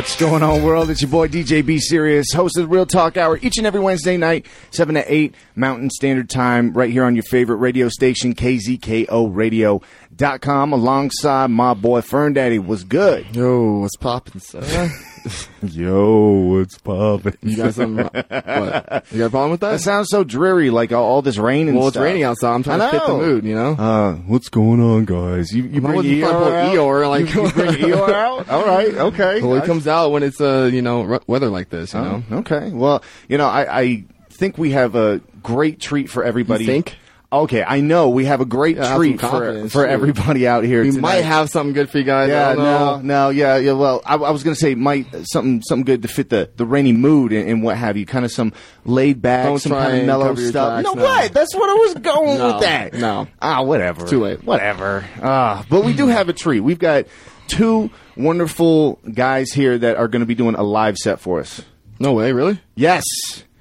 What's going on, world? It's your boy DJ B Serious, host of the Real Talk Hour, each and every Wednesday night, 7 to 8 Mountain Standard Time, right here on your favorite radio station, KZKORadio.com, alongside my boy Fern Daddy. Was good. Yo, what's poppin', son? Yo, what's poppin'? You got something? what? You got a problem with that? That sounds so dreary, like all, all this rain and well, it's stuff. raining outside. I'm trying I to fit the know. mood, you know? Uh, what's going on, guys? You, you I'm not bring looking for Eeyore out? Eeyore, like- you, you bring Eeyore out? All right, okay. well, it comes out when it's, uh, you know, r- weather like this, you know? Oh, okay. Well, you know, I, I think we have a great treat for everybody. You think? Okay, I know we have a great Yeah, treat for for everybody out here. We tonight. might have something good for you guys. Yeah, no, no, yeah, yeah. Well, I, I was gonna say might something something good to fit the, the rainy mood and, and what have you. Kind of some laid back, Don't some kind of mellow stuff. tracks, no, no. what? That's what I was going No, with that. no. ah, whatever. Too late. Whatever. Ah, but we do have a treat. We've got two wonderful guys here that are going to be doing a live set for us. No way, really? Yes.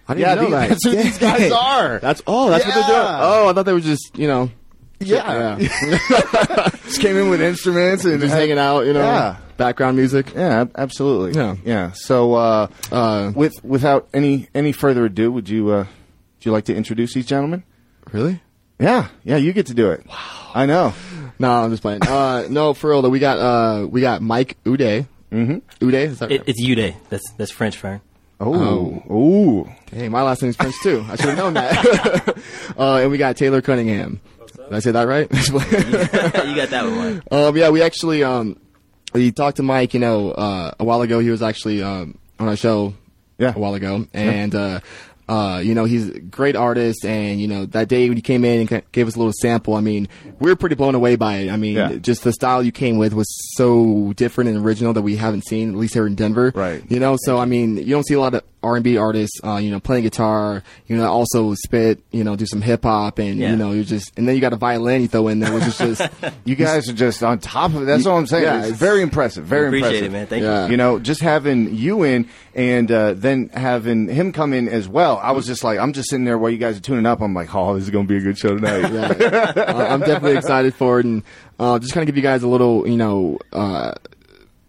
I didn't yeah, know these- that. That's who these guys are. That's, oh, that's what they're doing. Oh, I thought they were just, you know, yeah. yeah. Just came in with instruments and just hanging out, you know? Yeah. Background music. Yeah, absolutely. Yeah. yeah. So, uh, Uh, with without any any further ado, would you uh, would you like to introduce these gentlemen? really? Yeah, yeah, you get to do it. Wow, I know. No, I'm just playing. Uh, no, for real though, we got, uh, we got Mike Ude. Mm-hmm. Ude, is that It, right? it's Ude. That's that's French fern. Oh, oh, Hey, my last name's French too. I should have known that. uh, and we got Taylor Cunningham. Did I say that right? you got that one. um, yeah, we actually um, we talked to Mike. You know, uh, a while ago he was actually um, on our show. Yeah. a while ago, and uh, uh, you know he's a great artist. And you know that day when you came in and gave us a little sample, I mean, we were pretty blown away by it. I mean, Yeah. just the style you came with was so different and original that we haven't seen, at least here in Denver. Right. You know, so I mean, you don't see a lot of R and B artists, uh, you know, playing guitar, you know, also spit, you know, do some hip hop, and Yeah. you know, you just, and then you got a violin you throw in there, which is just, you guys are just on top of it. That's all I'm saying. Yeah, it's, it's- very impressive. Very Appreciate impressive. it, man. Thank Yeah. You know, just having you in and uh, then having him come in as well. I was just like, I'm just sitting there while you guys are tuning up. I'm like, oh, this is going to be a good show tonight. yeah, uh, I'm definitely excited for it, and uh, just kind of give you guys a little, you know, uh,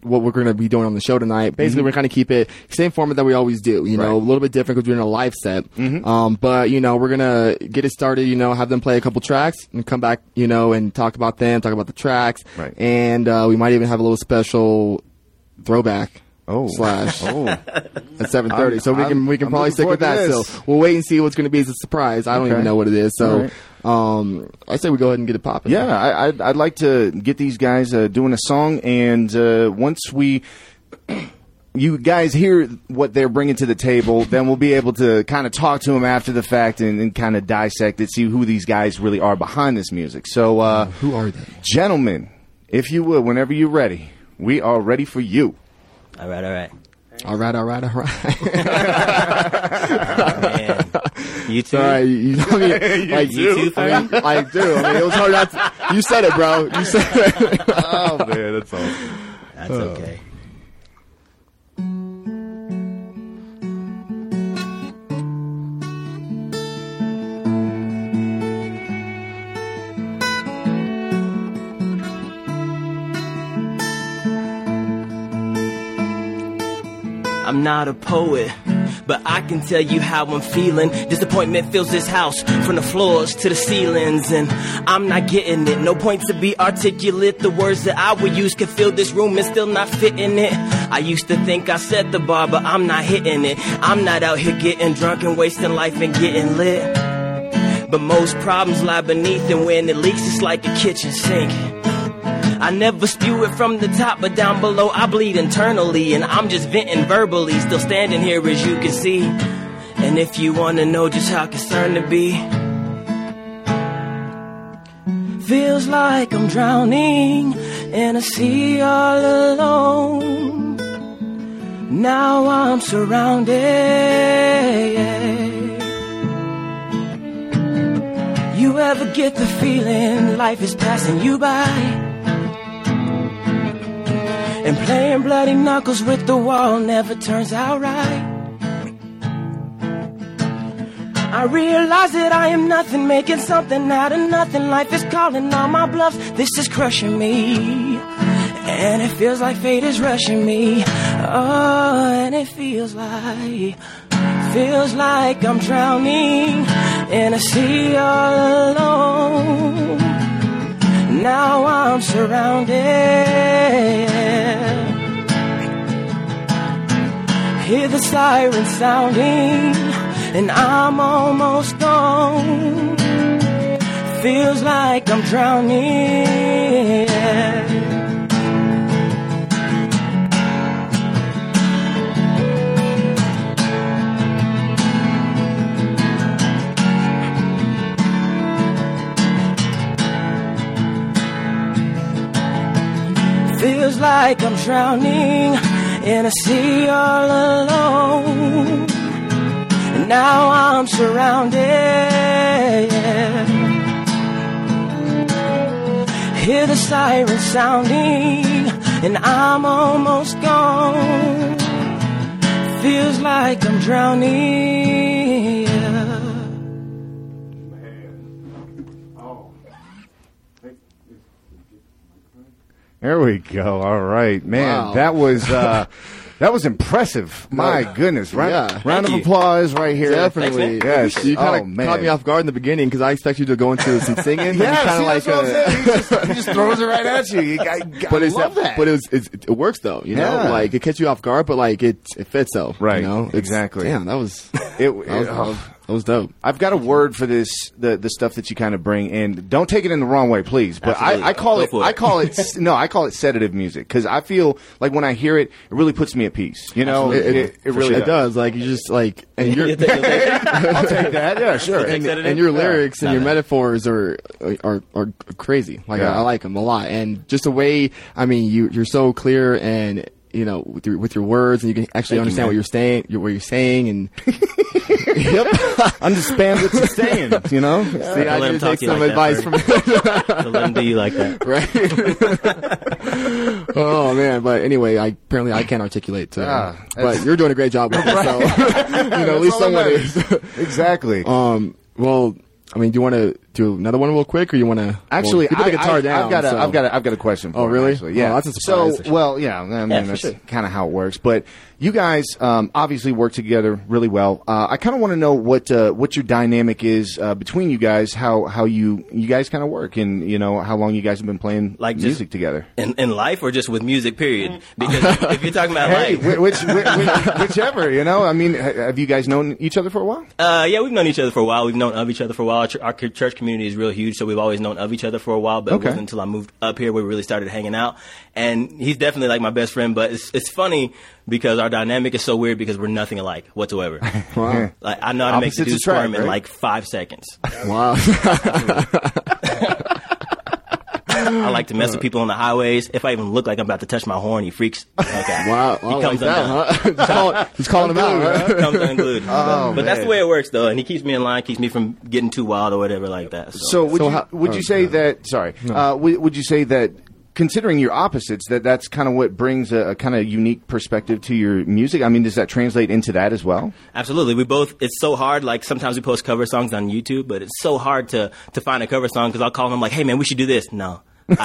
what we're going to be doing on the show tonight. Basically, we're kind of keep it same format that we always do. You know, Mm-hmm. Right. Mm-hmm. a little bit different because we're doing a live set. Um, but you know, we're gonna get it started. You know, have them play a couple tracks and come back. You know, and talk about them, talk about the tracks, Right. and uh, we might even have a little special throwback. Oh. Slash Oh, at seven thirty, so we can I'm- we can I'm probably stick with that. to So we'll wait and see what's going to be as a surprise. I don't Okay. even know what it is. So All um, I say we go ahead and get it popping. Yeah, I, I'd, I'd like to get these guys uh, doing a song, and uh, once we, you guys hear what they're bringing to the table, then we'll be able to kind of talk to them after the fact and, and kind of dissect it, see who these guys really are behind this music. So, uh, Who are they? gentlemen, if you would, whenever you're ready, we are ready for you. All right, all right. All right, all right, all right. Man, you too. all right, you know me, like You too, I, mean, I do. I mean, it was hard not to. You said it, bro. You said it. Oh man, that's awesome. That's okay. I'm not a poet, but I can tell you how I'm feeling. Disappointment fills this house from the floors to the ceilings, and I'm not getting it. No point to be articulate. The words that I would use could fill this room and still not fit in it. I used to think I set the bar, but I'm not hitting it. I'm not out here getting drunk and wasting life and getting lit. But most problems lie beneath, and when it leaks, it's like a kitchen sink. I never spew it from the top, but down below I bleed internally, and I'm just venting verbally, still standing here as you can see. And if you wanna know just how concerned to be, feels like I'm drowning in a sea all alone. Now I'm surrounded. You ever get the feeling life is passing you by? And playing bloody knuckles with the wall never turns out right. I realize that I am nothing, making something out of nothing. Life is calling all my bluffs, this is crushing me. And it feels like fate is rushing me. Oh, and it feels like, feels like I'm drowning in a sea all alone. Now I'm surrounded. Hear the siren sounding, and I'm almost gone. Feels like I'm drowning. Feels like I'm drowning in a sea all alone. And now I'm surrounded. Hear the siren sounding, and I'm almost gone. Feels like I'm drowning. There we go. All right, man. Wow. That was uh, that was impressive. My goodness. Round, Yeah. round Thank of you. applause right here. Definitely. Yes. You kind Oh, of man. caught me off guard in the beginning because I expect you to go into some singing. Yeah, kind of like what I'm a, he, just, he just throws it right at you. you I, I but it's love that. but it, was, it's, it works though. You know, Yeah. like it catches you off guard, but like it it fits though. Right. You know, It's- Exactly. Damn, that was It- that was, it- that was, that was dope. I've got a word for this, the the stuff that you kind of bring, and don't take it in the wrong way, please. But I, I call it, it. I call it, no, I call it sedative music because I feel like when I hear it, it really puts me at peace. You know, Absolutely. it, it, it really it does. Like you just like and you're. You'll take- you'll take it? I'll take that. Yeah, sure. And, and your Yeah. lyrics and Not your bad. metaphors are are are crazy. Like Yeah. I, I like them a lot, and just the way I mean, you you're so clear and you know with your with your words, and you can actually Thank understand man. what you're saying, what you're saying, and yep. Understand what you're saying. You know. see, Don't I let need to take some like advice from To let him do you like that. right. oh man, but anyway, I apparently I can't articulate, uh, Ah, but you're doing a great job with it. So you know, at least all someone is. exactly. um. Well, I mean, do you want to do another one real quick, or you want to Actually, well, you put the guitar I, down? I've got a, so- have got a, I've got a question. For Oh, really? actually. Yeah, Oh, that's a So, well, yeah, I mean, Yeah, that's sure. kind of how it works. But you guys um, obviously work together really well. Uh, I kind of want to know what uh, what your dynamic is uh, between you guys. How how you you guys kind of work, and you know how long you guys have been playing Like just- music together. In, in life or just with music, period? Because if you're talking about Hey, life, which, which, which whichever you know. I mean, have you guys known each other for a while? Uh, yeah, we've known each other for a while. We've known of each other for a while. Our, our church community is real huge, so we've always known of each other for a while. But Okay. it wasn't until I moved up here where we really started hanging out. And he's definitely like my best friend. But it's it's funny because our dynamic is so weird because we're nothing alike whatsoever. Wow. like I know how to make the Opposites dude attract, squirm in like five seconds. Wow. I like to mess with people on the highways. If I even look like I'm about to touch my horn, he freaks. Okay. wow. He Wow, like comes that, undone. huh? just, call, just calling him out, huh? comes unglued. Oh, but that's the way it works, though, and he keeps me in line, keeps me from getting too wild or whatever like that. So, So would So you how- would oh, you say no. that? Sorry, uh, would, would you say that? Considering your opposites, that that's kind of what brings a, a kind of unique perspective to your music. I mean, does that translate into that as well? absolutely, we both. It's so hard. Like sometimes we post cover songs on YouTube, but it's so hard to to find a cover song because I'll call him like, "Hey man, we should do this." No. I,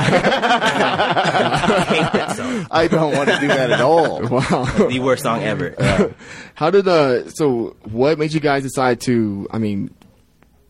I hate that song. I don't want to do that at all. Wow. The worst song ever. How did uh so what made you guys decide to I mean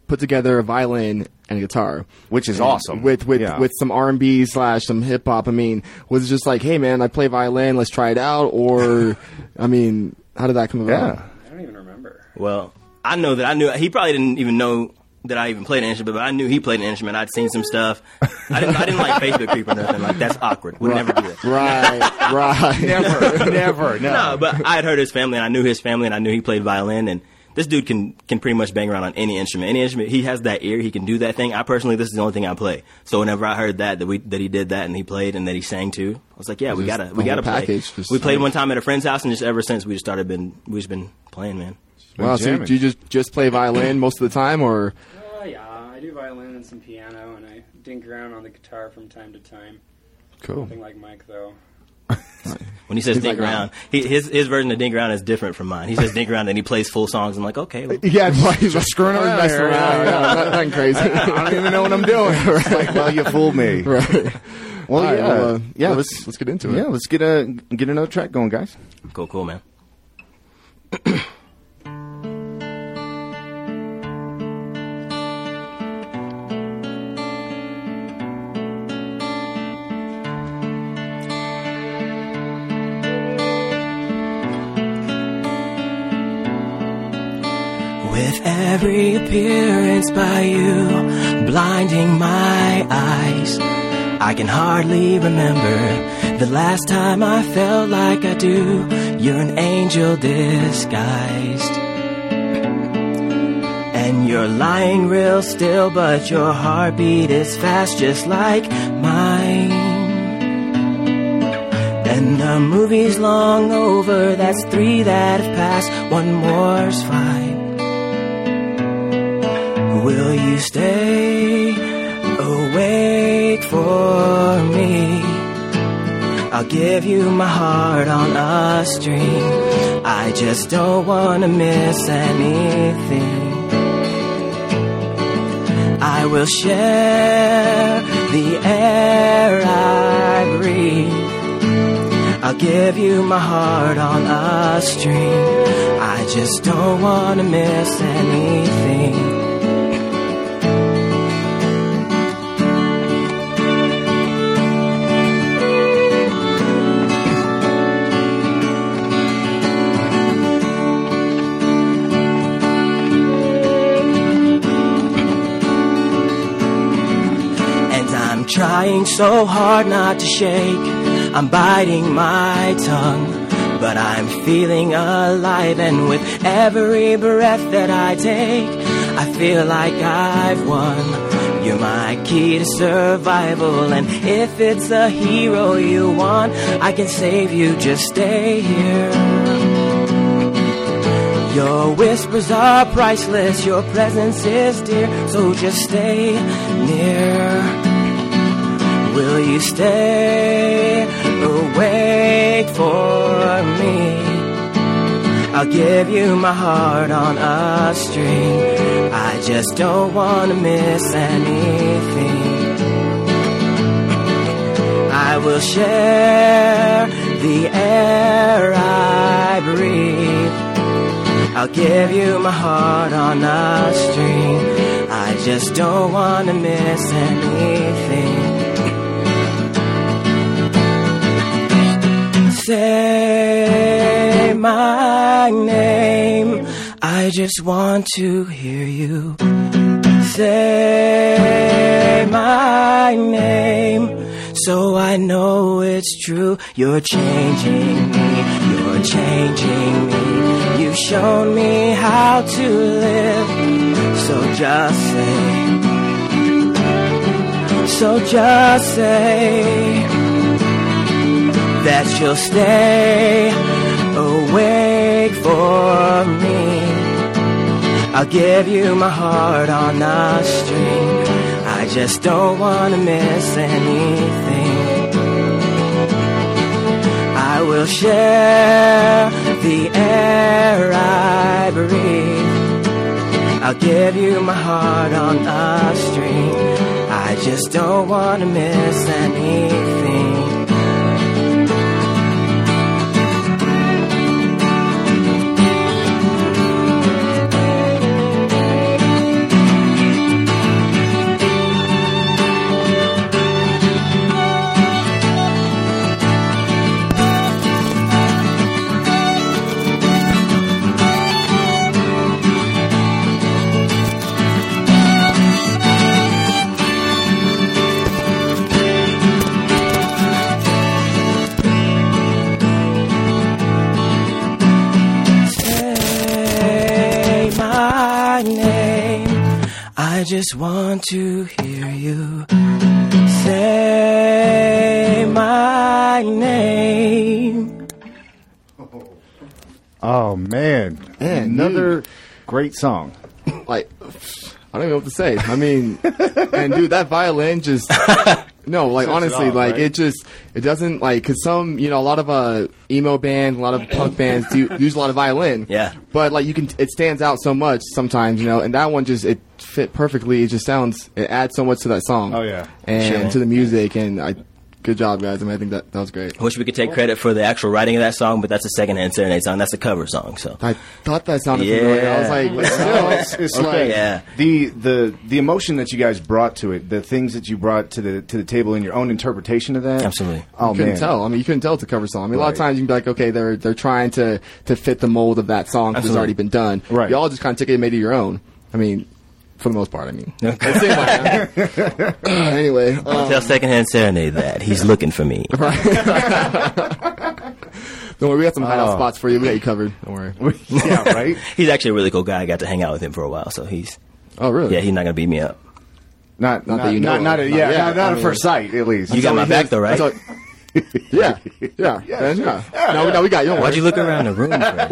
put together a violin and a guitar? Which is awesome. With with Yeah. with some R and B slash some hip hop. I mean, was it just like, hey man, I play violin, let's try it out or I mean, how did that come about? Yeah. I don't even remember. Well, I know that I knew he probably didn't even know that I even played an instrument, but I knew he played an instrument. I'd seen some stuff. I didn't. I didn't like Facebook creep or nothing. Like that's awkward. Would never do that. Right, right. Never, never, no. No, but I had heard his family, and I knew his family, and I knew he played violin. And this dude can can pretty much bang around on any instrument. Any instrument, he has that ear. He can do that thing. I personally, this is the only thing I play. So whenever I heard that that we that he did that and he played and that he sang too, I was like, yeah, we gotta we gotta play. package, just- we played one time at a friend's house, and just ever since we just started been we just been playing, man. Wow, so jamming. do you just just play violin most of the time or yeah, I do violin and some piano, and I dink around on the guitar from time to time. Cool. Nothing like Mike, though. When he says He's dink like, around, he, his his version of dink around is different from mine. He says dink around and he plays full songs. I'm like, okay, well, Yeah, he's just screwing around. messing here. around, yeah, not- nothing crazy. I don't even know what I'm doing. It's like, well, you fooled me. right. Well, All right, yeah, well, uh, yeah. let's- Let's let's get into it. Yeah, let's get a get another track going, guys. Cool, cool, man. With every appearance by you blinding my eyes, I can hardly remember the last time I felt like I do. You're an angel disguised. And you're lying real still, but your heartbeat is fast just like mine. And the movie's long over, that's three that have passed, one more's fine. Will you stay awake for me? I'll give you my heart on a string. I just don't wanna miss anything. I will share the air I breathe. I'll give you my heart on a string. I just don't wanna miss anything. Trying so hard not to shake. I'm biting my tongue. But I'm feeling alive, and with every breath that I take, I feel like I've won. You're my key to survival, and if it's a hero you want, I can save you. Just stay here. Your whispers are priceless, your presence is dear, so just stay near. Will you stay awake for me? I'll give you my heart on a string. I just don't want to miss anything. I will share the air I breathe. I'll give you my heart on a string. I just don't want to miss anything. Say my name. I just want to hear you. Say my name. So I know it's true. You're changing me. You're changing me. You've shown me how to live. So just say. So just say that you'll stay awake for me. I'll give you my heart on a string. I just don't want to miss anything. I will share the air I breathe. I'll give you my heart on a string. I just don't want to miss anything. Just want to hear you say my name. Oh man, Man, another great song. like I don't even know what to say. I mean, and dude, that violin just no, like honestly, off, like right? it just it doesn't like because some you know a lot of uh emo bands, a lot of punk bands do use a lot of violin. Yeah. but like you can, it stands out so much sometimes, you know, and that one just it fit perfectly. It just sounds it adds so much to that song. Oh, yeah. and Sure. to the music, and I good job, guys. I mean, I think that that was great. I wish we could take credit for the actual writing of that song, but that's a secondhand serenade song. That's a cover song. So I thought that sounded familiar. I was like, But still, it's, it's like Yeah. the the the emotion that you guys brought to it, the things that you brought to the to the table, and your own interpretation of that. Absolutely. Oh you couldn't oh, man, tell. I mean, you couldn't tell it's a cover song. I mean, a lot of times you can be like, okay, they're they're trying to to fit the mold of that song because it's already been done. Right. Y'all just kind of took it and made it your own. I mean, for the most part. I mean, it seemed like that. anyway, um, tell secondhand serenade that he's looking for me. don't worry, we got some hideout Oh. spots for you. We got you covered. Don't worry. yeah, right. He's actually a really cool guy. I got to hang out with him for a while, so he's Oh, really? yeah, he's not gonna beat me up. Not Not not that you know not, of. not a, Not yeah, yet. not, not I at first sight at least. You got my back though, right? That's all- yeah, yeah, yeah. yeah. No, no, we got you. Don't Why'd you look around the room?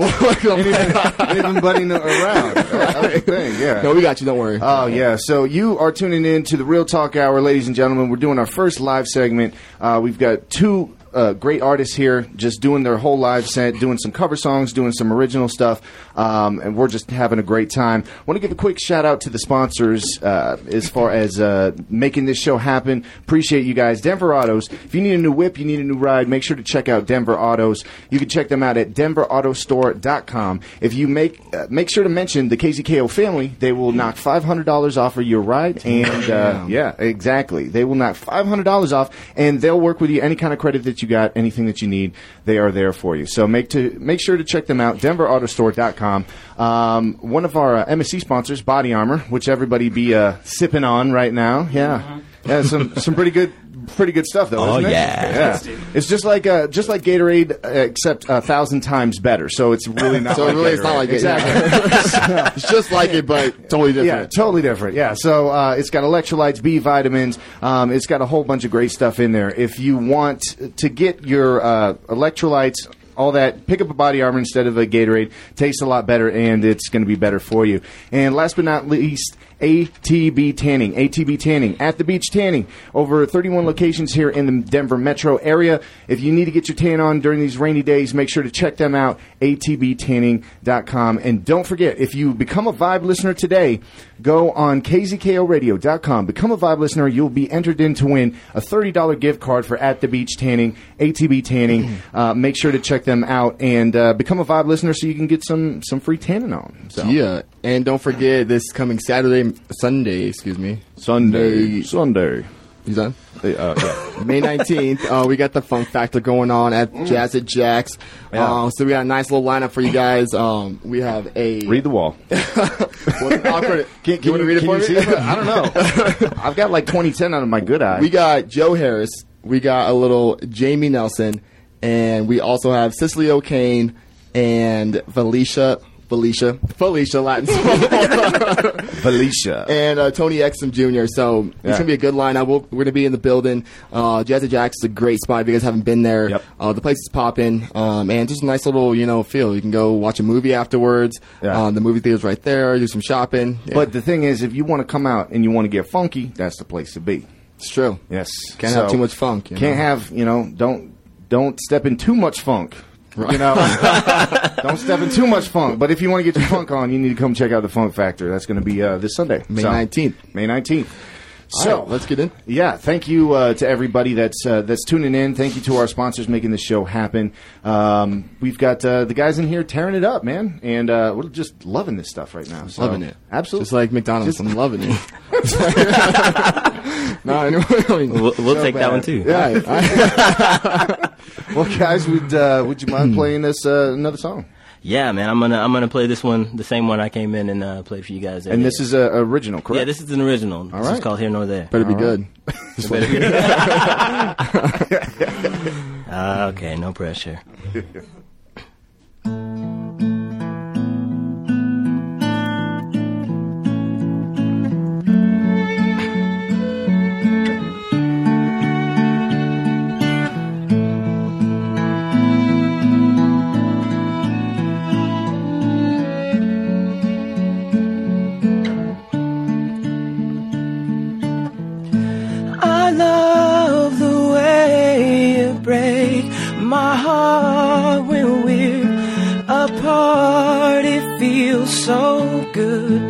for? Anybody around? That was the thing. Yeah. no, we got you. Don't worry. Oh yeah, so you are tuning in to the Real Talk Hour, ladies and gentlemen. We're doing our first live segment. Uh, we've got two uh, great artists here, just doing their whole live set, doing some cover songs, doing some original stuff, um, and we're just having a great time. Want to give a quick shout out to the sponsors uh, as far as uh, making this show happen. Appreciate you guys, Denver Autos. If you need a new whip, you need a new ride, make sure to check out Denver Autos. You can check them out at DenverAutoStore.com. If you make uh, make sure to mention the KZKO family, they will knock five hundred dollars off of your ride, and uh, yeah, exactly, they will knock five hundred dollars off, and they'll work with you any kind of credit that you got, anything that you need, they are there for you. So make to make sure to check them out, DenverAutoStore.com. Um, one of our uh, MSC sponsors, Body Armor, which everybody be uh, sipping on right now. Yeah, yeah, some some pretty good. Pretty good stuff, though. Oh, isn't it? yeah. yeah. It's just like uh, just like Gatorade, uh, except a thousand times better. So it's really not. so like really, it's not Gatorade. like it. exactly. it's just like it, but totally different. Yeah, totally different. Yeah, so uh, it's got electrolytes, B vitamins. Um, it's got a whole bunch of great stuff in there. If you want to get your uh, electrolytes, all that, pick up a body armor instead of a Gatorade. Tastes a lot better, and it's going to be better for you. And last but not least. ATB Tanning, ATB Tanning at the Beach Tanning. Over 31 locations here in the Denver metro area. If you need to get your tan on during these rainy days, make sure to check them out, atbtanning.com. And don't forget, if you become a Vibe listener today, go on kzkoradio.com. Become a Vibe listener. You'll be entered in to win a $30 gift card for At the Beach Tanning, ATB Tanning. Uh, make sure to check them out and uh, become a Vibe listener so you can get some, some free tanning on. So. Yeah, and don't forget this coming Saturday, Sunday, excuse me. Sunday. Sunday. You done? Uh, yeah. May 19th, uh, we got the Funk Factor going on at Jazz at Jack's. Yeah. Uh, so we got a nice little lineup for you guys. Um, we have a. Read the wall. Awkward? Can, you want to read it can for you me? see it? I don't know. I've got like 2010 out of my good eye. we got Joe Harris. We got a little Jamie Nelson. And we also have Cicely O'Kane and Felicia. Felicia. Felicia Latin. Felicia. and uh, Tony Exum Jr. So it's Yeah. gonna be a good lineup. We'll, we're gonna be in the building. Uh, Jazzy Jack's is a great spot if you guys haven't been there. Yep. Uh, the place is popping, um, and just a nice little you know feel. You can go watch a movie afterwards. Yeah. Um, the movie theater's right there. Do some shopping. Yeah, But the thing is, if you want to come out and you want to get funky, that's the place to be. it's true. Yes. Can't So, have too much funk. You Can't know? have you know. Don't don't step in too much funk. You know, don't step in too much funk. But if you want to get your funk on, you need to come check out the Funk Factor. That's going to be uh, this Sunday, May So, 19th. May nineteenth. So right, let's get in. Yeah, thank you uh, to everybody that's uh, that's tuning in. Thank you to our sponsors making this show happen. Um, we've got uh, the guys in here tearing it up, man, and uh, we're just loving this stuff right now. So, Loving it. absolutely. Just like McDonald's. I'm loving it. no, anyway, I mean, We'll, we'll so take that one too. Yeah, I- well, guys, would uh, would you mind playing us uh, another song? Yeah, man, I'm gonna I'm gonna play this one, the same one I came in and uh, played for you guys. And this is uh, original, correct? yeah, this is an original. This right. is called Here Nor There. better be good. Ah, okay, no pressure. My heart when we're apart. It feels so good.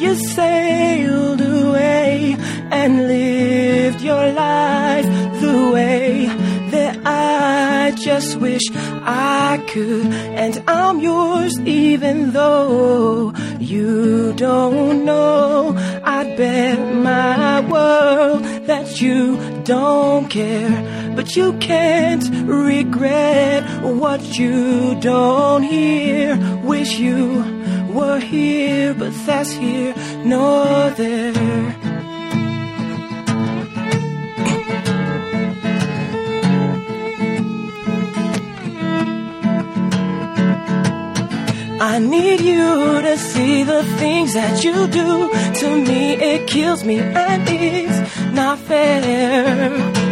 You sailed away and lived your life the way that I just wish I could. And I'm yours even though you don't know. I'd bet my world that you don't care. You can't regret what you don't hear. Wish you were here, but that's here nor there. I need you to see the things that you do. To me, it kills me, and it's not fair.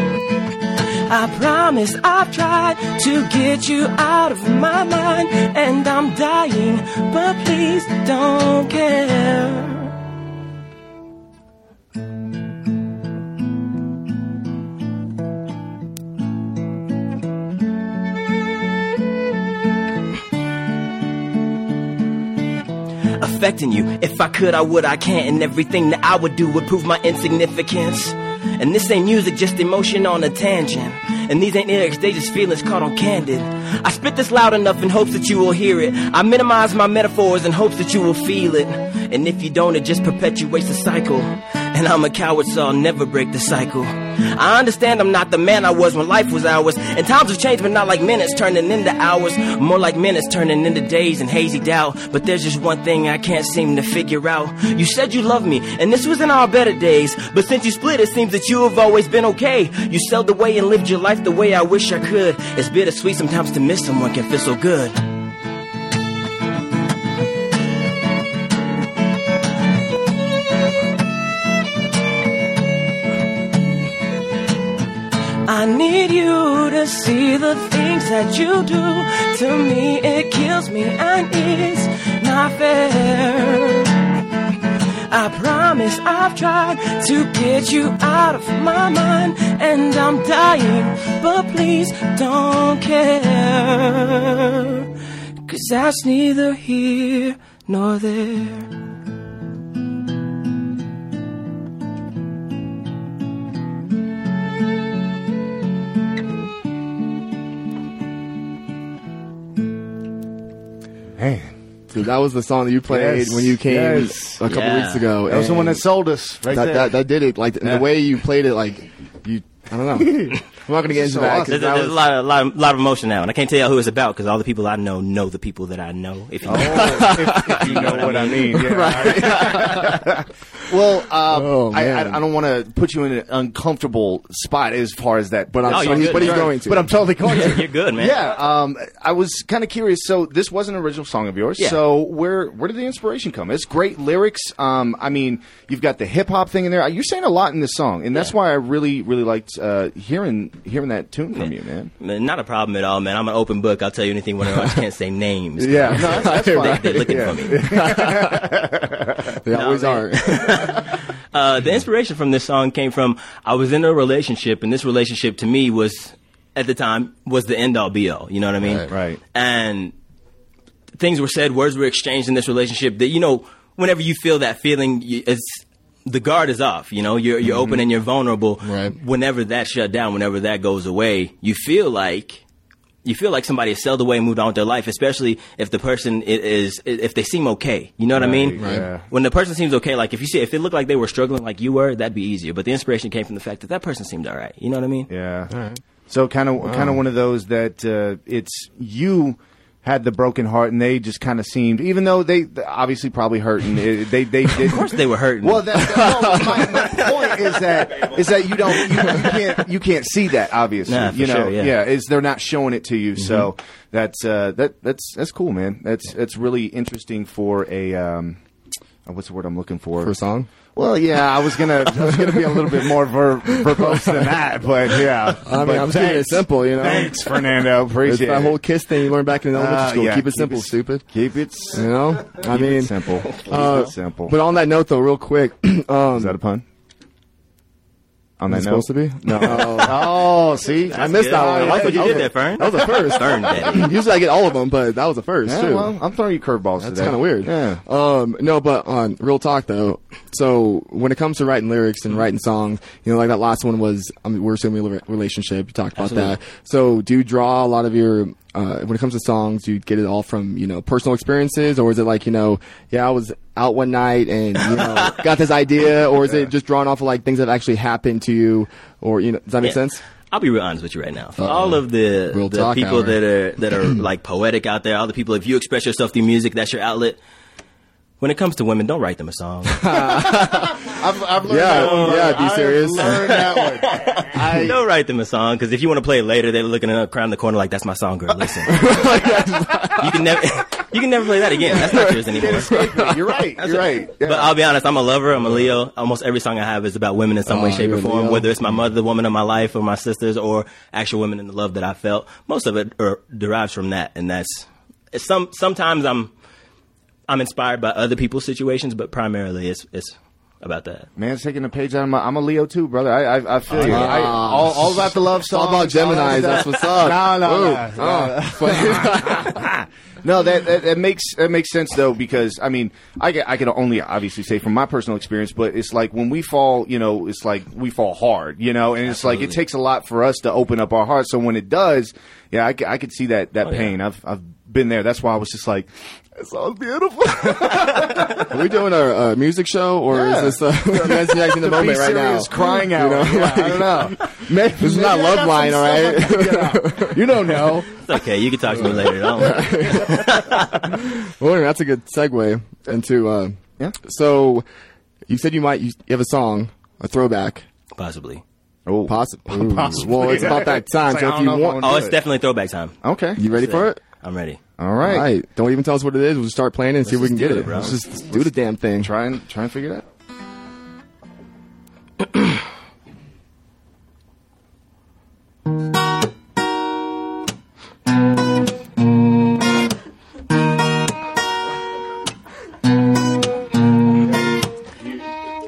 I promise I've tried to get you out of my mind, and I'm dying, but please don't care. affecting you. If I could, I would, I can't, and everything that I would do would prove my insignificance. And this ain't music, just emotion on a tangent. And these ain't lyrics, they just feelings caught on candid. I spit this loud enough in hopes that you will hear it. I minimize my metaphors in hopes that you will feel it. And if you don't, it just perpetuates the cycle. And I'm a coward, so I'll never break the cycle. I understand I'm not the man I was when life was ours. And times have changed, but not like minutes turning into hours. More like minutes turning into days and hazy doubt. But there's just one thing I can't seem to figure out. You said you loved me, and this was in our better days. But since you split, it seems that you have always been okay. You sailed away and lived your life the way I wish I could. It's bittersweet sometimes to miss someone can feel so good. I need you to see the things that you do. To me, it kills me, and it's not fair. I promise I've tried to get you out of my mind, and I'm dying, but please don't care. Cause that's neither here nor there. Dude, that was the song that you played Yes, when you came yes. a couple Yeah. weeks ago. That was the one that sold us right that, there. that, that did it. Like Yeah. the way you played it, like you. I don't know. I'm not gonna get into So that. 'cause awesome. There's, that there's a lot, of, lot, of, lot of emotion now, and I can't tell you who it's about because all the people I know know the people that I know. If you Oh, if, if you know what I mean. Yeah. well, um, Oh, I. I, I don't want to put you in an uncomfortable spot as far as that. But I'm No, so you're good. but he's You're going to. But I'm totally going to. You're good, man. Yeah, um, I was kind of curious. So this was an original song of yours. Yeah. So where where did the inspiration come? It's great lyrics. Um, I mean, you've got the hip hop thing in there. You're saying a lot in this song, and that's Yeah. why I really really liked uh, hearing hearing that tune from you, man. Man, not a problem at all, man. I'm an open book. I'll tell you anything when I just can't say names. Yeah, no, that's, that's They, they're looking Yeah. for me. they always are. Uh, the inspiration from this song came from I was in a relationship, and this relationship to me was, at the time, was the end all be all. You know what I mean? Right. Right. And things were said, words were exchanged in this relationship that, you know, whenever you feel that feeling, it's, the guard is off. You know, you're, you're open and you're vulnerable. Right. Whenever that shut down, whenever that goes away, you feel like, you feel like somebody has sailed away and moved on with their life, especially if the person i- is, if they seem okay. You know what I mean? Right, yeah. When the person seems okay, like if you see, if it looked like they were struggling like you were, that'd be easier. But the inspiration came from the fact that that person seemed all right. You know what I mean? Yeah. So kind of kind of one of those that uh, it's you had the broken heart and they just kind of seemed even though they obviously probably hurting it, they they did Of course they were hurting. Well, that, that- no, my, my point is that is that you don't you, you can't you can't see that obviously. Nah, for you know, sure, yeah. is they're not showing it to you. So that's uh, that that's that's cool, man. That's that's really interesting for a um, uh, what's the word I'm looking for? For a song? Well, yeah, I was gonna I was gonna be a little bit more ver- verbose than that, but yeah. I mean, But I'm keeping it simple, you know. Thanks, Fernando. It's Appreciate that it. whole kiss thing you learned back in elementary Uh, school. yeah, keep it simple, stupid. Keep it. You know, I mean, it simple. Keep uh, it simple. But on that note, though, real quick, um, is that a pun? On that Is it note. supposed to be? No. Oh, see, I missed that one. I like what you did was there, Fern. That was a first. Fern daddy. Usually I get all of them, but that was the first Yeah, too. well, I'm throwing you curveballs That's today. kind of weird. Yeah. Um, no, but on real talk though, so when it comes to writing lyrics and writing songs, you know, like that last one was, I mean, we're assuming a relationship. You talked about Absolutely. that. So do you draw a lot of your, uh, when it comes to songs, do you get it all from, you know, personal experiences or is it like, you know, yeah, I was out one night and, you know, got this idea or is it just drawn off of like things that actually happened to you or, you know, does that make Yeah. sense? I'll be real honest with you right now. For all of the Real the people hour. that are that are like poetic out there, all the people if you express yourself through music, that's your outlet. When it comes to women, don't write them a song. I've, I've learned Yeah, that one. yeah, be I've learned learned that one. I, don't write them a song because if you want to play it later, they're looking around the corner like that's my song, girl. Listen, you can never you can never play that again. That's not yours anymore. you're right. You're right. Yeah. But I'll be honest, I'm a lover. I'm a Leo. Almost every song I have is about women in some way, Oh, shape, or form. Leo? Whether it's my mother, the woman of my life, or my sisters, or actual women in the love that I felt. Most of it er, derives from that, and that's some. Sometimes I'm I'm inspired by other people's situations, but primarily it's it's about that. Man's taking a page out of my. I'm a Leo too, brother. I I, I feel you. Ah. I, all, all about the love It's all about all Geminis. That's what's up. No, no, Ooh. no. Oh. No, that, that that makes that makes sense though because I mean I ca- I can only obviously say from my personal experience, but it's like when we fall, you know, it's like we fall hard, you know, and it's like it takes a lot for us to open up our hearts. So when it does, yeah, I, ca- I could see that that Oh, yeah. pain. I've I've been there. That's why I was just like, it sounds beautiful. Are we doing a, uh music show or Yeah. is this uh, Nancy Jackson in the moment right now? serious, crying out. You know, yeah, I don't know. Maybe, This is not maybe I Love Line, all right? stuff I can get out. You don't know. It's okay. You can talk to me later. Don't worry. Well, anyway, that's a good segue into. Uh, Yeah. So, you said you might you have a song, a throwback, Possibly. Oh, possibly. Possibly. Well, it's about that time. It's so like, I if you know if I want, Oh, it's it. definitely throwback time. Okay. you ready for it? I'm ready. All All right. right. Don't even tell us what it is. We'll just start playing it and see if we can get it. it. Let's just do the damn thing. Try and try and figure it out.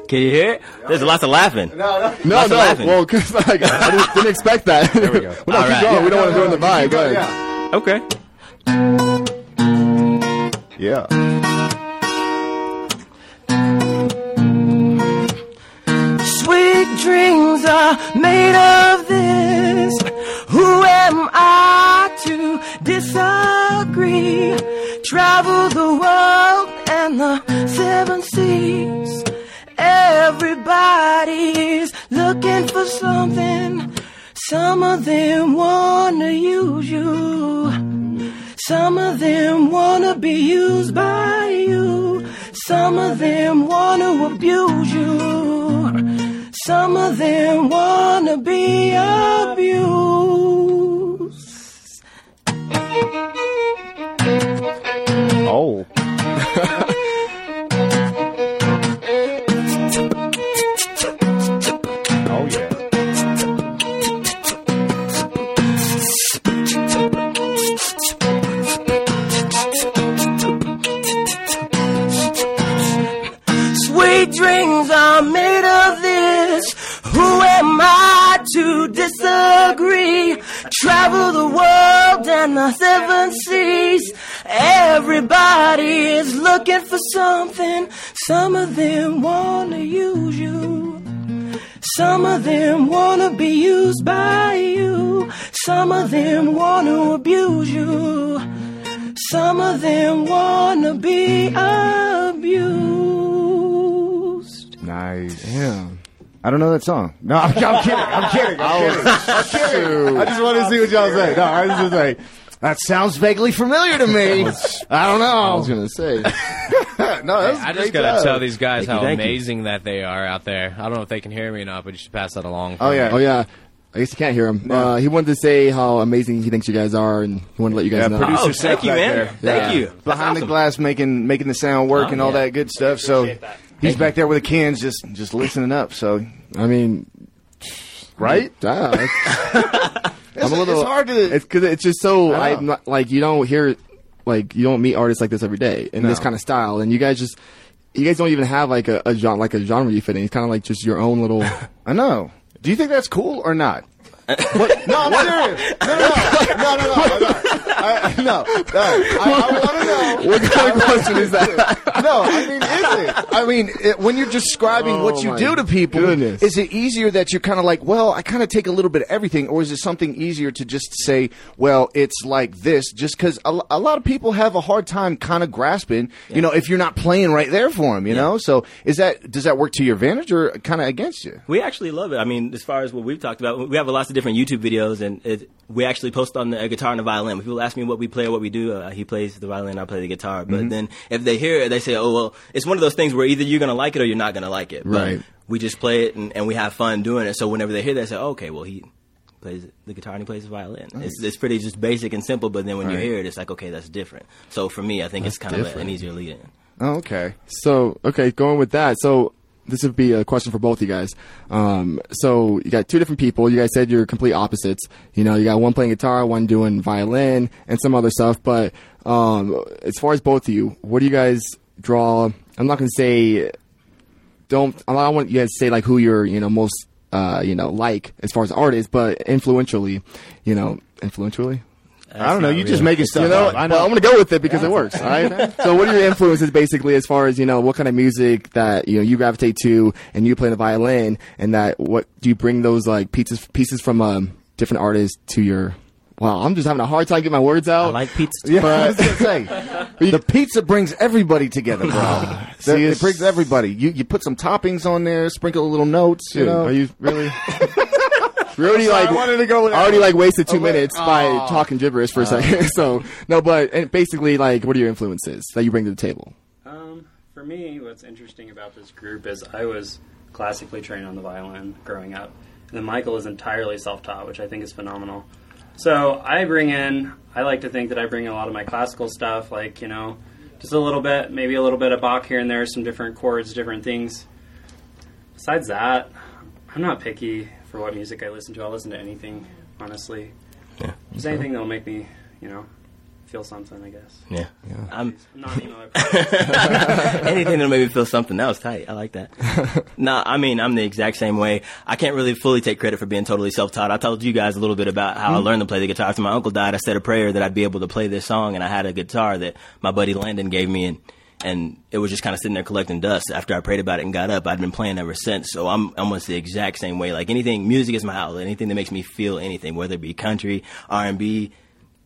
Can you hear it? There's lots of laughing. No, Lots no. of laughing. Well, because like, I didn't, didn't expect that. There we go. well, no, All keep right. going. Yeah, we don't want to no, ruin the vibe. keep Go going, ahead. Okay. Yeah. Sweet dreams are made of this. Who am I to disagree? Travel the world and the seven seas. Everybody's looking for something. Some of them wanna use you. Some of them wanna be used by you. Some of them wanna abuse you. Some of them wanna be abused. Know that song. No, I'm, I'm kidding. I'm kidding. I'm kidding. I'm kidding. I just want to see what y'all say. No, I was just like, that sounds vaguely familiar to me. I don't know. I was gonna say. no, that was I a just gotta job. tell these guys Thank how you. amazing that they are out there. I don't know if they can hear me or not, but you should pass that along. Oh yeah. Oh yeah. I guess you can't hear him. Uh, he wanted to say how amazing he thinks you guys are, and he wanted to let you guys Yeah, know. producer Oh, Seth thank you, back man. there. Thank Yeah. you. That's behind the awesome. glass making making the sound work Oh, and all yeah. that good stuff. So that. He's back there with the cans, just just listening up. So I mean, right, yeah, it's, it's, I'm a little. it's hard to. It's because it's just so I. I'm not like you don't hear like you don't meet artists like this every day in this No. kind of style, and you guys just you guys don't even have like a, a genre like a genre you fit in. It's kind of like just your own little. I know. Do you think that's cool or not? What? No, I'm serious. No, no, no, no, no, no. no. I, I- no. no. I, I want to know. What kind of question is that? No, I mean, is it? I mean, it, when you're describing Oh, what you do to people, goodness. is it easier that you're kind of like, well, I kind of take a little bit of everything, or is it something easier to just say, well, it's like this, just because a, a lot of people have a hard time kind of grasping, you know, if you're not playing right there for them, you know? So is that, does that work to your advantage or kind of against you? We actually love it. I mean, as far as what we've talked about, we have lots of different YouTube videos, and it, we actually post on the uh, guitar and the violin. When people ask me what we play or what we do, uh, he plays the violin, I play the guitar. But then if they hear it, they say, "Oh, well, it's one of those things where either you're gonna like it or you're not gonna like it." But Right. we just play it and, and we have fun doing it. So whenever they hear that, they say, oh, "Okay, well, he." Plays the guitar and he plays the violin. It's, it's pretty just basic and simple, but then when you hear it, it's like okay, that's different. So for me, I think it's kind of different. an easier lead in. Oh, okay. So, okay, going with that. So, this would be a question for both you guys. Um, so, you got two different people. You guys said you're complete opposites. You know, you got one playing guitar, one doing violin, and some other stuff. But um, as far as both of you, what do you guys draw? I'm not going to say. Don't. I don't want you guys to say like who you're, you know, most, uh, you know, like as far as artists, but influentially, you know, influentially. I don't know. You just real. making stuff You know, up. I well, I'm gonna go with it because it works. All right. so, what are your influences basically, as far as you know, what kind of music that you know you gravitate to, and you play the violin, and that what do you bring those like pieces pieces from um, different artists to your? Wow, I'm just having a hard time getting my words out. I like pizza. Yeah, I was gonna say the pizza brings everybody together, bro. See, it brings everybody. You you put some toppings on there, sprinkle a little notes. You Dude, know, are you really? We already Sorry, like I wanted to go with I already like wasted two Oh, wait. minutes by talking gibberish for a second. so no, but and basically, like, what are your influences that you bring to the table? Um, for me, what's interesting about this group is I was classically trained on the violin growing up, and then Michael is entirely self-taught, which I think is phenomenal. So I bring in, I like to think that I bring in a lot of my classical stuff, like you know, just a little bit, maybe a little bit of Bach here and there, some different chords, different things. Besides that, I'm not picky for what music I listen to. I'll listen to anything, honestly. Yeah. Just anything that'll make me, you know, feel something. I guess. Yeah. I'm I'm not, you know, I- anything that'll make me feel something That was tight. I like that. no, I mean I'm the exact same way. I can't really fully take credit for being totally self-taught. I told you guys a little bit about how I mm-hmm. learned to play the guitar. After my uncle died, I said a prayer that I'd be able to play this song, and I had a guitar that my buddy Landon gave me, and and it was just kind of sitting there collecting dust. After I prayed about it and got up, I'd been playing ever since. So I'm almost the exact same way. Like anything, music is my outlet. Anything that makes me feel anything, whether it be country, R and B,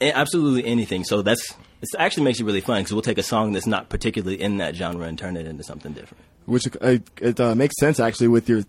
absolutely anything. So that's it actually makes it really fun because we'll take a song that's not particularly in that genre and turn it into something different. Which uh, it uh, makes sense actually with your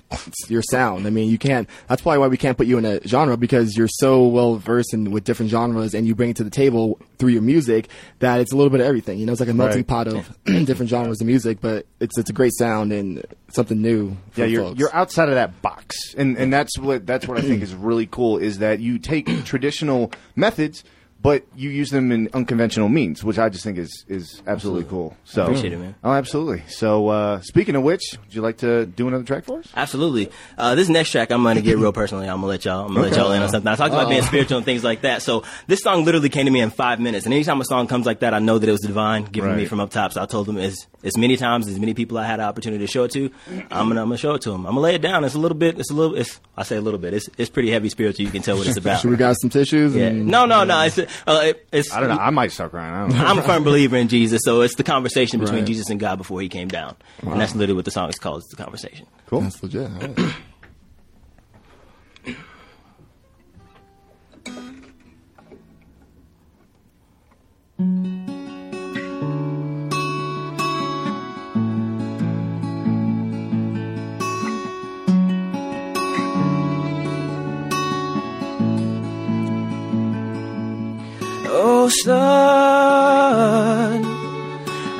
your sound. I mean, you can't. That's probably why we can't put you in a genre because you're so well versed in with different genres, and you bring it to the table through your music that it's a little bit of everything. You know, it's like a melting Right. pot of different genres of music, but it's it's a great sound and something new. Yeah, you're folks. you're outside of that box, and and that's what that's what I think is really cool is that you take traditional methods, but you use them in unconventional means, which I just think is is absolutely cool. So Appreciate it, man. Oh, absolutely. So uh, speaking of which, would you like to do another track for us? Absolutely. Uh, this next track, I'm gonna get real personally. I'm gonna let y'all. I'm gonna let y'all in on something. I talked about being spiritual and things like that. So this song literally came to me in five minutes. And anytime a song comes like that, I know that it was divine given me from up top. So I told them as as many times as many people I had an opportunity to show it to, I'm gonna I'm gonna show it to them. I'm gonna lay it down. It's a little bit. It's a little. It's I say a little bit. It's it's pretty heavy spiritual. You can tell what it's about. Should we got some tissues? yeah. And, No, no, no. It's uh, it, it's. I don't know. I might start crying. I don't know. I'm a firm believer in Jesus, so it's the conversation between Right. Jesus and God before he came down. And that's literally what the song is called. It's the conversation. Cool. That's legit. All right. Oh, son,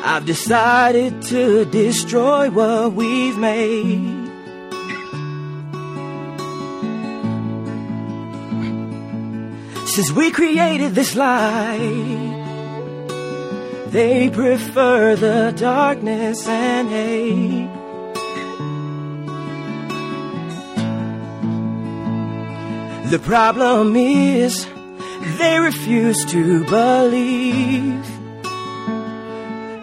I've decided to destroy what we've made. Since we created this light, they prefer the darkness and hate. The problem is they refuse to believe.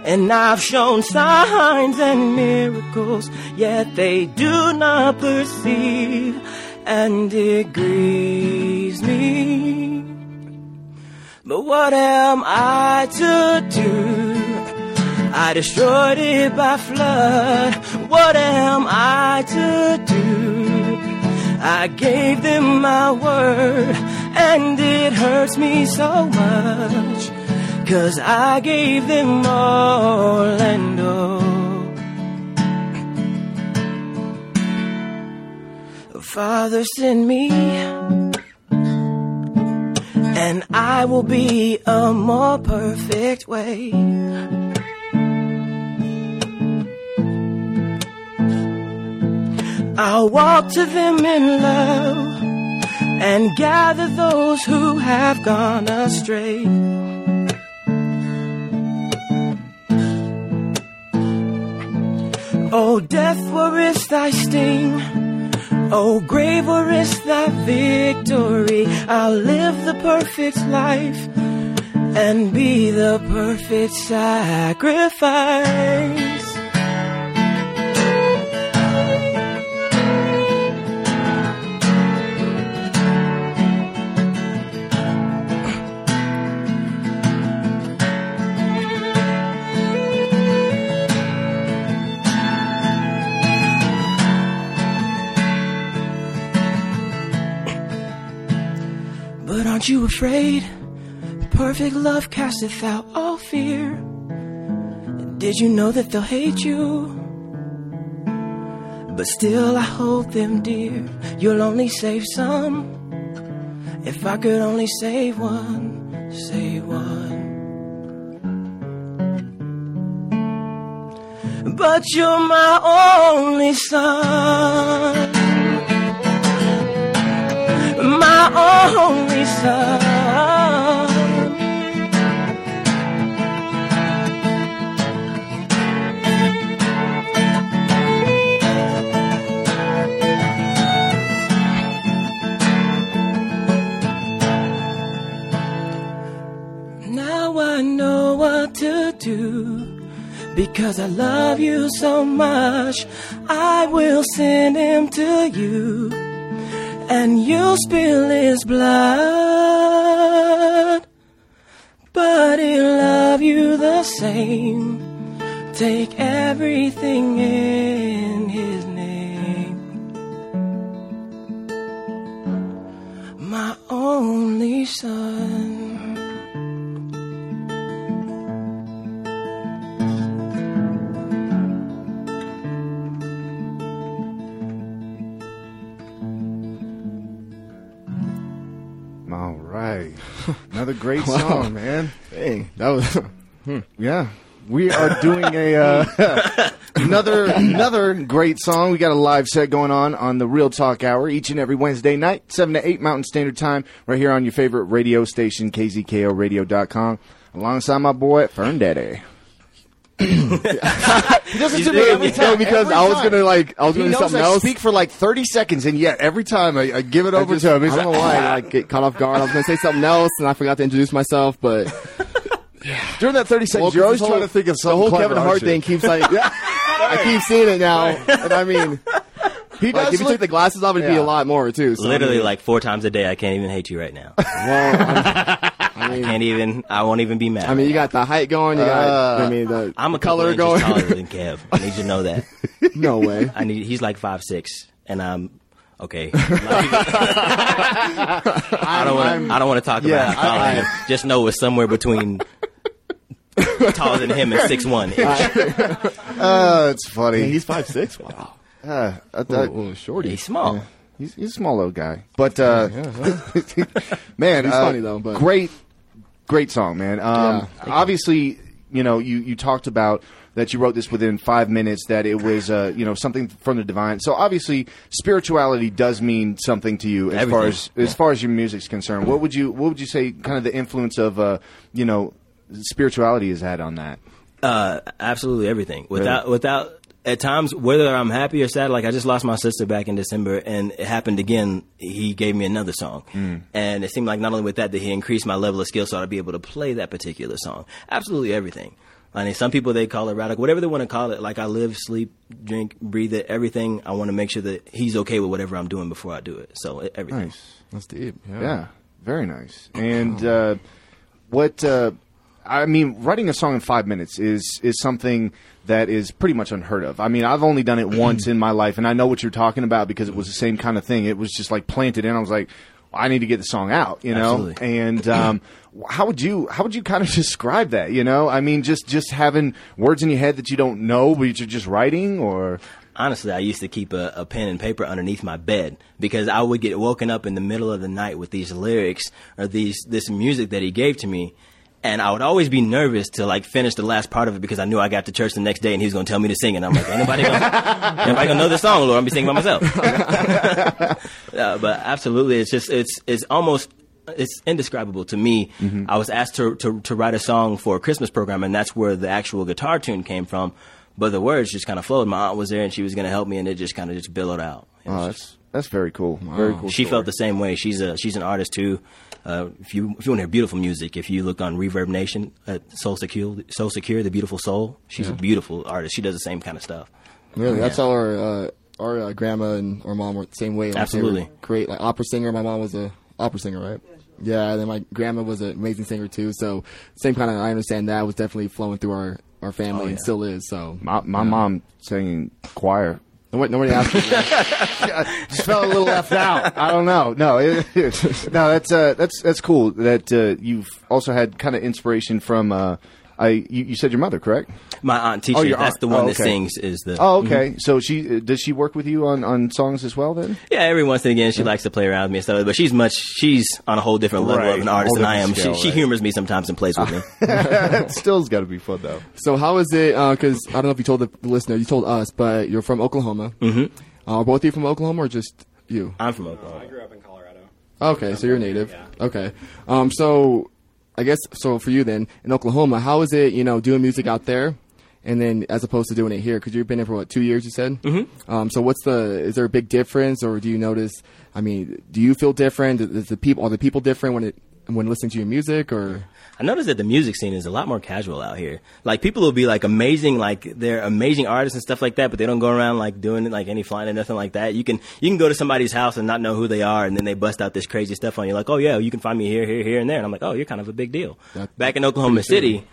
And I've shown signs and miracles, yet they do not perceive. and it grieves me. But what am I to do? I destroyed it by flood. What am I to do? I gave them my word, and it hurts me so much. Cause I gave them all and all. Father, send me, and I will be a more perfect way. I'll walk to them in love and gather those who have gone astray. Oh, death, where is thy sting? Oh, grave, where is thy victory? I'll live the perfect life and be the perfect sacrifice. Aren't you afraid? Perfect love casteth out all fear. Did you know that they'll hate you? But still I hold them dear. You'll only save some. If I could only save one, save one. But you're my only son my only son. Now I know what to do because I love you so much. I will send him to you and you'll spill his blood. But he'll love you the same. Take everything in his name. My only son. Right. Another great song, man. Dang, that was. Yeah. We are doing a uh, another another great song. We got a live set going on on the Real Talk Hour each and every Wednesday night, seven to eight Mountain Standard Time, right here on your favorite radio station, KZKORadio.com, alongside my boy Fern Daddy. He doesn't do it every time. No, because every I was time. gonna like I was He gonna do knows something I else. speak for like thirty seconds, and yet every time I, I give it I over just- to him, he's I don't know why I ah. get caught off guard. I was gonna say something else and I forgot to introduce myself, but during that thirty seconds, you're always this trying to think of something. the something whole clever, Kevin aren't Hart thing keeps like I keep seeing it now, and I mean, He like does if you look- took the glasses off, it'd be a lot more too. So, I Literally, mean, like four times a day, I can't even hate you right now. well, I'm- I mean, Can't even. I won't even be mad. I mean, you got the height going. You got, I mean, the I'm a color color going. taller than Kev. I need you to know that. no way. I need. He's like five six, and I'm okay. I don't want. I don't want to talk yeah, about how tall I, am. Just know it's somewhere between taller than him and six one. Uh, it's funny. He's five six. Wow. uh, I thought- Oh, oh, shorty. He's small. He's, he's a small little guy, but uh, man, He's uh, funny, though, but- great, great song, man. Um, Yeah. obviously, you know, you you talked about that you wrote this within five minutes. That it was, uh, you know, something from the divine. So obviously, spirituality does mean something to you as far as Everything. as far as your music's concerned. What would you What would you say? Kind of the influence of, uh, you know, spirituality has had on that. Uh, absolutely everything. Without without at times whether I'm happy or sad. Like I just lost my sister back in December, and it happened again. He gave me another song, and it seemed like not only with that that he increased my level of skill, so I'd be able to play that particular song. Absolutely everything. I mean, some people they call it radical, whatever they want to call it. Like I live, sleep, drink, breathe it, everything. I want to make sure that he's okay with whatever I'm doing before I do it. So everything. Nice. That's deep. Yeah. Yeah, very nice. And uh, what uh, I mean, writing a song in five minutes is is something that is pretty much unheard of. I mean, I've only done it once in my life, and I know what you're talking about because it was the same kind of thing. It was just like planted in. I was like, I need to get the song out, you know. Absolutely. And um, how would you how would you kind of describe that? You know, I mean, just just having words in your head that you don't know, but you're just writing, or Honestly, I used to keep a, a pen and paper underneath my bed because I would get woken up in the middle of the night with these lyrics or these this music that he gave to me. And I would always be nervous to like finish the last part of it because I knew I got to church the next day and he was going to tell me to sing. And I'm like, anybody gonna, anybody gonna know this song, Lord? I'm be singing by myself. uh, but absolutely, it's just it's it's almost it's indescribable to me. I was asked to, to to write a song for a Christmas program, and that's where the actual guitar tune came from. But the words just kind of flowed. My aunt was there, and she was going to help me, and it just kind of just billowed out. Oh, just- that's that's very cool. Very cool. she story. felt the same way. She's a she's an artist too. Uh, if you if you want to hear beautiful music, if you look on Reverb Nation at Soul Secure, Soul Secure, the beautiful soul, she's a beautiful artist. She does the same kind of stuff. Really, that's how our uh, our uh, grandma and our mom were the same way. Like, Absolutely. great, like opera singer. My mom was a opera singer, right? Yeah, and then my grandma was an amazing singer too. So same kind of. I understand that was definitely flowing through our our family Oh, and still is. So My, my mom sang choir nobody, nobody asked me. that. just felt a little left out. I don't know. No, it, no, that's uh, that's that's cool. That uh, you've also had kind of inspiration from. Uh, I you, you said your mother, correct? My aunt teacher, Oh, your that's aunt. the one Oh, that okay. sings. Is the Oh, okay. So she uh, does she work with you on, on songs as well? Then yeah. Every once and again, she likes to play around with me and stuff. But she's much she's on a whole different level Right. of an artist Whole than I am. scale, she, she humors me sometimes and plays with me. it still's got to be fun though. So how is it? Because I don't know if you told the listener, you told us, but you're from Oklahoma. Mm-hmm. Uh, both of you from Oklahoma or just you? I'm from Oklahoma. I grew up in Colorado. Okay, so you're native. Yeah. Okay. Um, so I guess so for you then in Oklahoma, how is it? You know, doing music out there, and then as opposed to doing it here, because you've been here for what two years? You said. Mm-hmm. Um, so what's the? Is there a big difference, or do you notice? I mean, do you feel different? Is the people are the people different when it when listening to your music, or I noticed that the music scene is a lot more casual out here. Like people will be like amazing, like they're amazing artists and stuff like that, but they don't go around like doing like any flying or nothing like that. You can you can go to somebody's house and not know who they are, and then they bust out this crazy stuff on you, like, oh yeah, you can find me here, here, here, and there, and I'm like, oh, you're kind of a big deal. Back in Oklahoma City.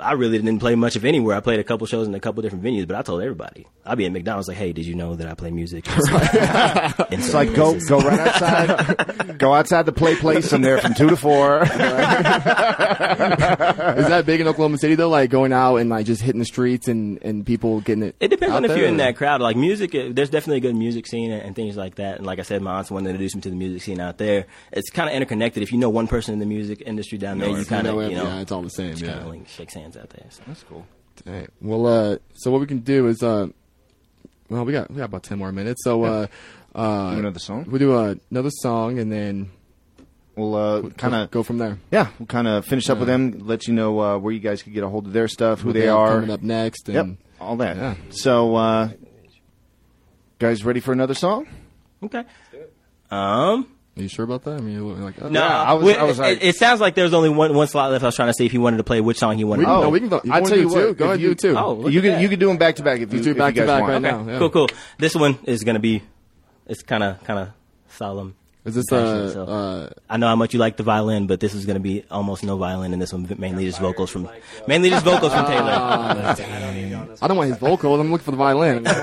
I really didn't play much of anywhere. I played a couple shows in a couple different venues, but I told everybody. I'd be at McDonald's like, "Hey, did you know that I play music?" It's like go go right outside, go outside the play place, and they're from two to four. is that big in Oklahoma City though? Like going out and like just hitting the streets and and people getting it. It depends out on if there, you're in that crowd. Like music, uh, there's definitely a good music scene and, and things like that. And like I said, my aunt's the one that introduced me to the music scene out there. It's kind of interconnected. If you know one person in the music industry down there, you you kind of, you know, yeah, it's all the same. just Yeah. kind of like shakes hands out there. So. That's cool. Hey, well, uh, so what we can do is, uh, well, we got we got about ten more minutes, so uh, uh, Do another song? We'll do uh, another song and then We'll uh, kind of go from there. yeah, we'll kind of finish up with them. Let you know uh, where you guys can get a hold of their stuff, who What they are. coming up next. And Yep, all that. Yeah. So, uh, guys, ready for another song? Okay. Um. Are you sure about that? I mean, like, No, I was- we- I was like- it, it sounds like there's only one one slot left. I was trying to see if he wanted to play which song he wanted. We to can, Oh, no, we can go. You I wanna tell you what, Go ahead, you- do two. Oh, you at can that. you can do them back to back if you Let's do if back to back right Okay. now. Yeah. Cool, cool. This one is gonna be. It's kind of kind of solemn. Is this Passionate, uh, so- uh, I know how much you like the violin, but this is going to be almost no violin, and this one mainly just vocals from mainly just vocals from Taylor. I don't want his vocals. I'm looking for the violin. you don't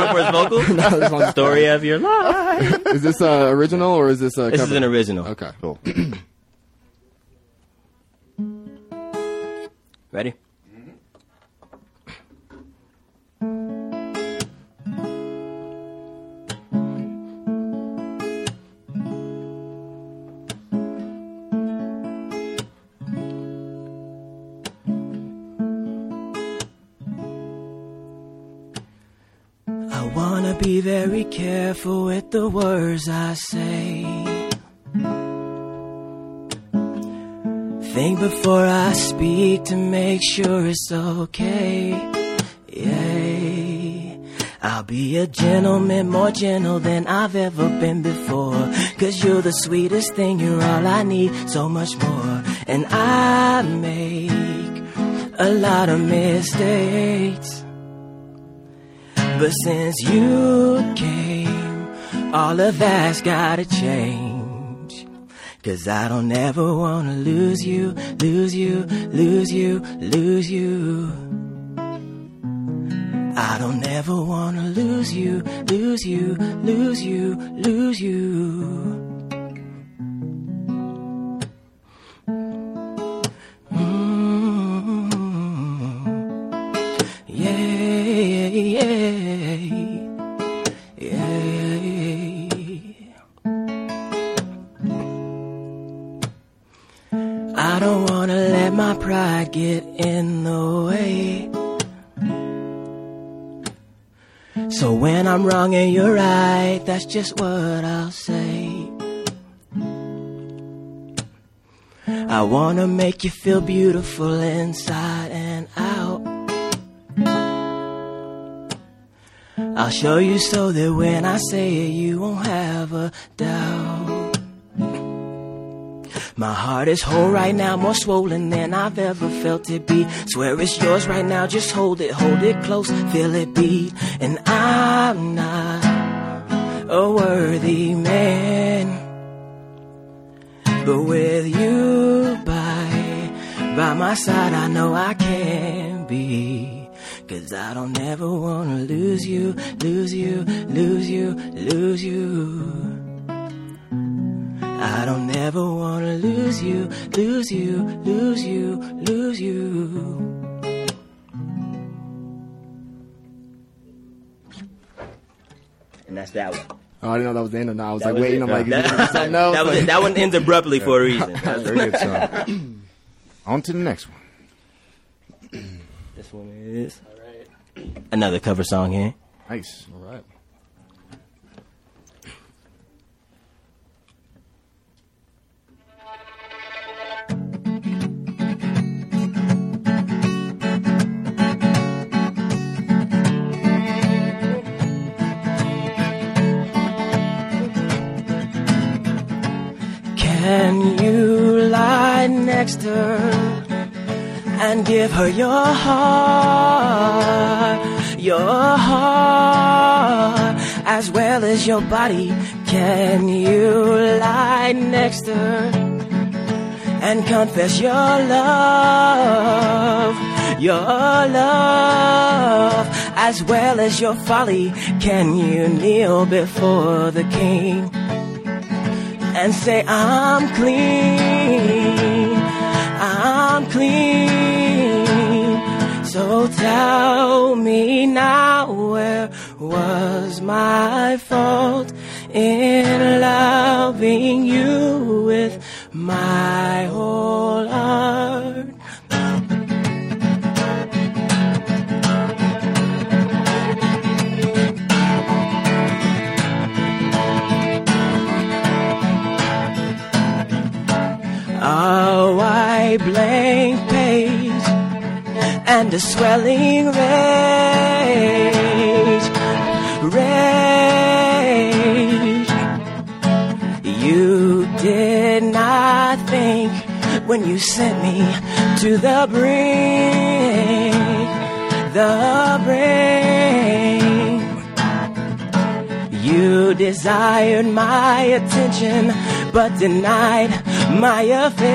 want for his vocals? this one's- Story of your life. is this uh, original or is this a This cover? is an original. Okay. Cool. Ready? Be very careful with the words I say. Think before I speak to make sure it's okay. Yeah. I'll be a gentleman, more gentle than I've ever been before. Cause you're the sweetest thing, you're all I need, so much more. And I make a lot of mistakes. But since you came, all of that's gotta change. Cause I don't ever wanna lose you, lose you, lose you, lose you. I don't ever wanna lose you, lose you, lose you, lose you. Wrong and you're right, that's just what I'll say. I wanna make you feel beautiful inside and out. I'll show you so that when I say it, you won't have a doubt. My heart is whole right now, more swollen than I've ever felt it be. Swear it's yours right now, just hold it, hold it close, feel it beat. And I'm not a worthy man, but with you by by my side, I know I can be. Cause I don't ever wanna lose you, lose you, lose you, lose you. I don't ever wanna lose you, lose you, lose you, lose you. And that's that one. Oh, I didn't know that was the end or not. I was That like was waiting. it. I'm like, that, is it something else? that was it. That one ends abruptly for a reason. Very good song. On to the next one. this one is another cover song here. Nice. All right. Next to her and give her your heart, your heart, as well as your body? Can you lie next to her and confess your love, your love, as well as your folly? Can you kneel before the king? and say, I'm clean, clean. So tell me now, where was my fault in loving you with my whole heart? Oh, White blank page and a swelling rage, rage. You did not think when you sent me to the brink, the brink. You desired my attention, but denied my affection,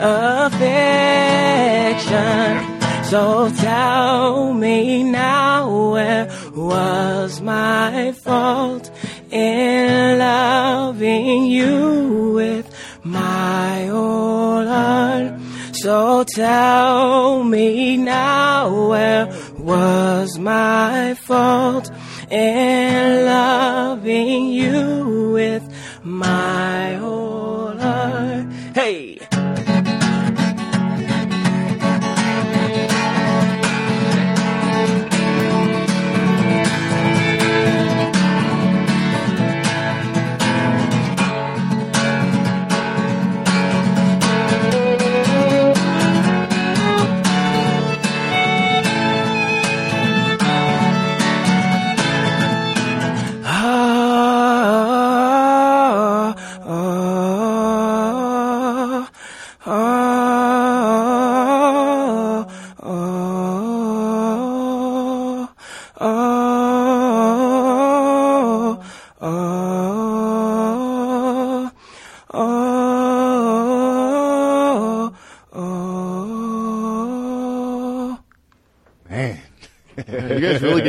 affection. So tell me now, where was my fault in loving you with my whole heart? So tell me now, where was my fault in loving you with my whole heart? Hey!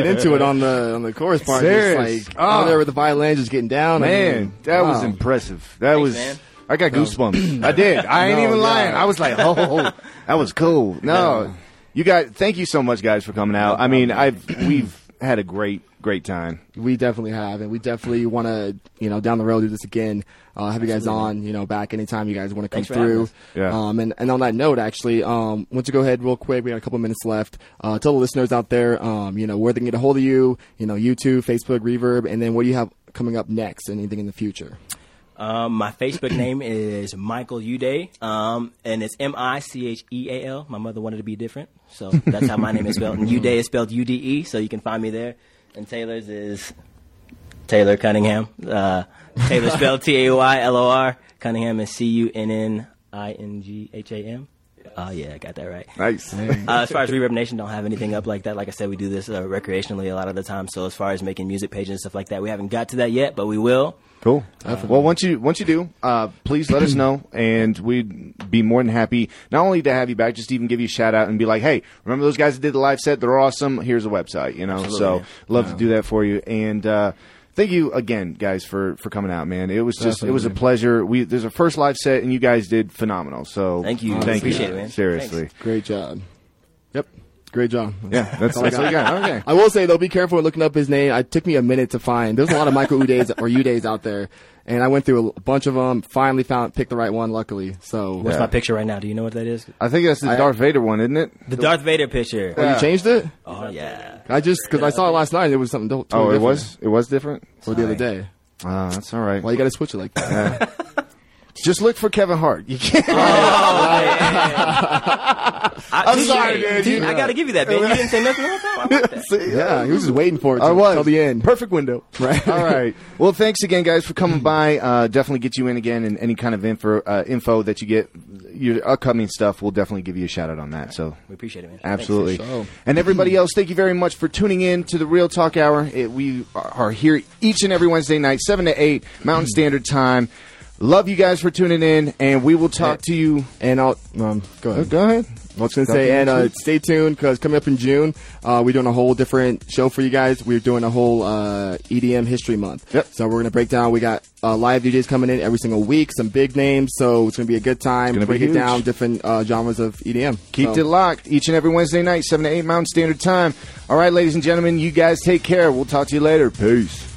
Get into it on the on the chorus part. Serious? Just like ah. Oh. out there with the violin, just getting down. I Man, mean, that was impressive. That was. man. I got goosebumps. I did. I ain't No, even yeah. lying. I was like, oh, that was cool. No, you guys. Thank you so much, guys, for coming out. I mean, I've we've had a great great time. We definitely have, and we definitely want to, you know, down the road do this again. Uh, have you guys on, you know, back anytime you guys want to come Thanks for having through. Yeah. Um, and, and on that note, actually, um, want to go ahead real quick. We got a couple minutes left. Uh, tell the listeners out there, um, you know, where they can get a hold of you. You know, YouTube, Facebook, Reverb, and then what do you have coming up next? Anything in the future? Um, my Facebook name is Michael Ude, um, and it's M I C H E A L. My mother wanted to be different, so that's how my name is spelled. And Ude is spelled U D E, so you can find me there. And Taylor's is Taylor Cunningham. Uh, Taylor spelled T A Y L O R. Cunningham is C U N N I N G H A M. Oh yeah, I got that right. Nice. Uh, as far as Reverb Nation, don't have anything up like that. Like I said, we do this uh, recreationally a lot of the time. So as far as making music pages and stuff like that, we haven't got to that yet, but we will. Cool. Well, once you once you do, uh, please let us know, and we'd be more than happy not only to have you back, just even give you a shout out and be like, "Hey, remember those guys that did the live set? They're awesome. Here's a website." You know, so love to do that for you. And uh, thank you again, guys, for for coming out, man. It was just it was a pleasure. We there's a first live set, and you guys did phenomenal. So Thank you. thank Appreciate you, it, man. Seriously, Great job. Yep. Great job. yeah, that's, all I that's all you got. Okay. I will say though, be careful when looking up his name. It took me a minute to find. There's a lot of Michael Udays or Udays out there, and I went through a bunch of them. Finally found picked the right one. Luckily, so What's Yeah. my picture right now? Do you know what that is? I think that's the I- Darth Vader one, isn't it? The Darth Vader picture. Oh, you changed it. Oh yeah. I just because I saw it last night. It was something to- totally Oh, it different. was it was different. or the other day. Ah, that's all right. Why you got to switch it like that? Just look for Kevin Hart. You can't. I, I'm sorry, dude. See, You- I gotta give you that, man. You didn't say nothing the whole time. I like that. See? yeah, he was just waiting for it. I was till the end. Perfect window. Right. All right. Well, thanks again, guys, for coming by. Uh, definitely get you in again, and any kind of info uh, info that you get, your upcoming stuff, we'll definitely give you a shout out on that. So. We appreciate it, man. Absolutely. For. And everybody else, thank you very much for tuning in to the Real Talk Hour. It, we are here each and every Wednesday night, 7 to 8, Mountain Standard Time. Love you guys for tuning in, and we will talk to you. And I'll um, go ahead. Go ahead. I was going to say, and uh, stay tuned because coming up in June, uh, we're doing a whole different show for you guys. We're doing a whole uh, EDM History Month. Yep. So we're going to break down. We got uh, live DJs coming in every single week, some big names. So it's going to be a good time. gonna be break it huge. down, different uh, genres of EDM. Keep So- it locked each and every Wednesday night, 7 to 8 Mountain Standard Time. All right, ladies and gentlemen, you guys take care. We'll talk to you later. Peace.